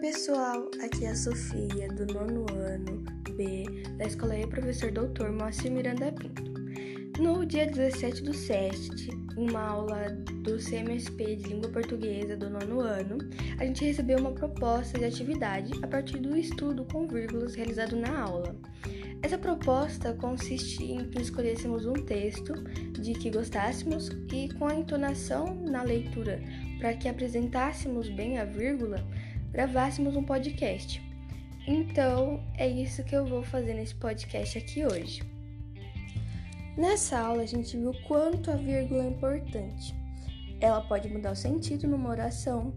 pessoal, aqui é a Sofia, do nono ano B, da Escola E Professor Doutor Moacir Miranda Pinto. No dia 17 do 7, uma aula do CMSP de Língua Portuguesa do nono ano, a gente recebeu uma proposta de atividade a partir do estudo com vírgulas realizado na aula. Essa proposta consiste em que escolhêssemos um texto de que gostássemos e com a entonação na leitura para que apresentássemos bem a vírgula, gravássemos um podcast. Então, é isso que eu vou fazer nesse podcast aqui hoje. Nessa aula, a gente viu quanto a vírgula é importante. Ela pode mudar o sentido numa oração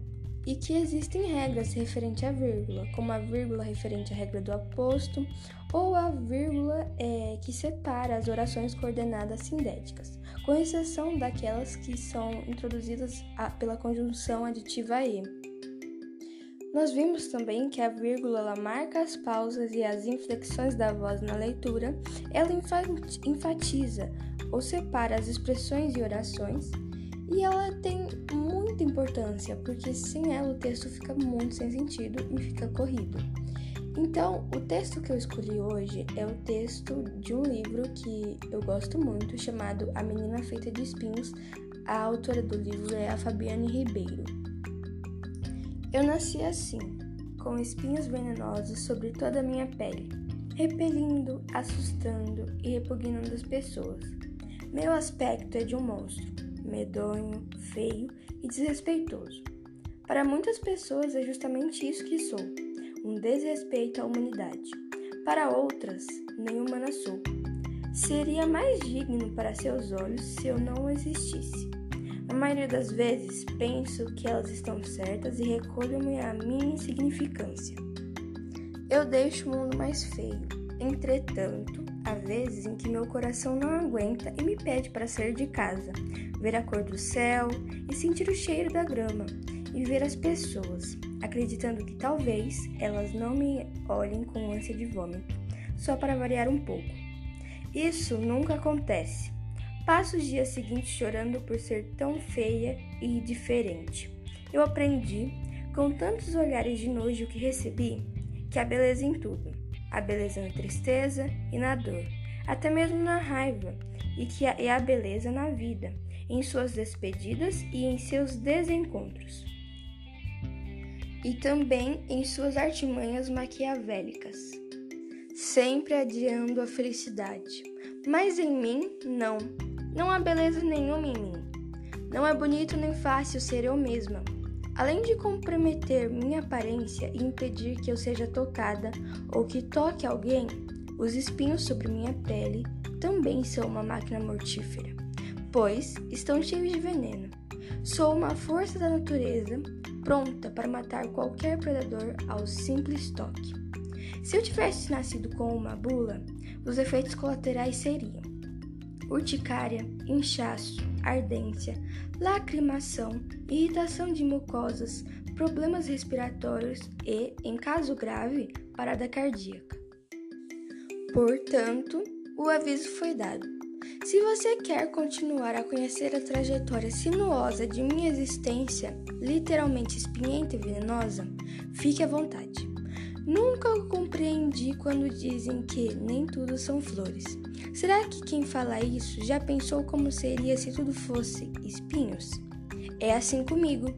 e que existem regras referente à vírgula, como a vírgula referente à regra do aposto ou a vírgula é, que separa as orações coordenadas sindéticas, com exceção daquelas que são introduzidas a, pela conjunção aditiva e. Nós vimos também que a vírgula marca as pausas e as inflexões da voz na leitura, ela enfatiza ou separa as expressões e orações, e ela tem muita importância, porque sem ela o texto fica muito sem sentido e fica corrido. Então, o texto que eu escolhi hoje é o texto de um livro que eu gosto muito, chamado A Menina Feita de Espinhos. A autora do livro é a Fabiane Ribeiro. Eu nasci assim, com espinhos venenosos sobre toda a minha pele, repelindo, assustando e repugnando as pessoas. Meu aspecto é de um monstro, medonho, feio e desrespeitoso. Para muitas pessoas é justamente isso que sou, um desrespeito à humanidade. Para outras, nem humana sou. Seria mais digno para seus olhos se eu não existisse. Na maioria das vezes, penso que elas estão certas e recolho-me à minha insignificância. Eu deixo o mundo mais feio. Entretanto, há vezes em que meu coração não aguenta e me pede para sair de casa, ver a cor do céu e sentir o cheiro da grama e ver as pessoas, acreditando que talvez elas não me olhem com ânsia de vômito, só para variar um pouco. Isso nunca acontece. Passo os dias seguintes chorando por ser tão feia e diferente. Eu aprendi, com tantos olhares de nojo que recebi, que há beleza em tudo. Há beleza na tristeza e na dor, até mesmo na raiva, e que há, beleza na vida, em suas despedidas e em seus desencontros. E também em suas artimanhas maquiavélicas, sempre adiando a felicidade. Mas em mim, não. Não há beleza nenhuma em mim. Não é bonito nem fácil ser eu mesma. Além de comprometer minha aparência e impedir que eu seja tocada ou que toque alguém, os espinhos sobre minha pele também são uma máquina mortífera, pois estão cheios de veneno. Sou uma força da natureza pronta para matar qualquer predador ao simples toque. Se eu tivesse nascido com uma bula, os efeitos colaterais seriam urticária, inchaço, ardência, lacrimação, irritação de mucosas, problemas respiratórios e, em caso grave, parada cardíaca. Portanto, o aviso foi dado. Se você quer continuar a conhecer a trajetória sinuosa de minha existência, literalmente espinhenta e venenosa, fique à vontade. Nunca compreendi quando dizem que nem tudo são flores. Será que quem fala isso já pensou como seria se tudo fosse espinhos? É assim comigo.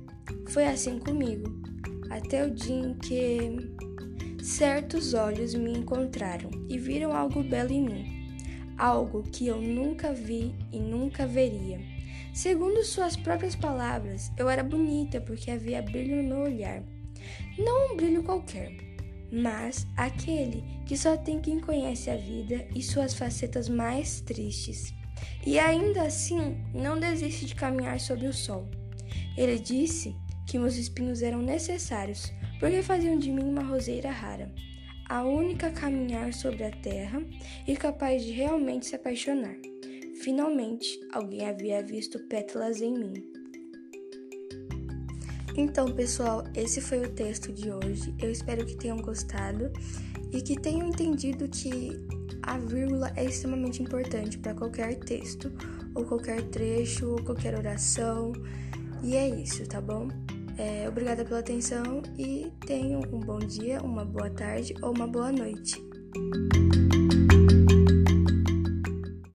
Foi assim comigo. Até o dia em que certos olhos me encontraram e viram algo belo em mim. Algo que eu nunca vi e nunca veria. Segundo suas próprias palavras, eu era bonita porque havia brilho no meu olhar. Não um brilho qualquer mas aquele que só tem quem conhece a vida e suas facetas mais tristes. E ainda assim não desiste de caminhar sob o sol. Ele disse que meus espinhos eram necessários, porque faziam de mim uma roseira rara, a única a caminhar sobre a terra e capaz de realmente se apaixonar. Finalmente, alguém havia visto pétalas em mim. Então, pessoal, esse foi o texto de hoje. Eu espero que tenham gostado e que tenham entendido que a vírgula é extremamente importante para qualquer texto, ou qualquer trecho, ou qualquer oração. E é isso, tá bom? É, obrigada pela atenção e tenham um bom dia, uma boa tarde ou uma boa noite.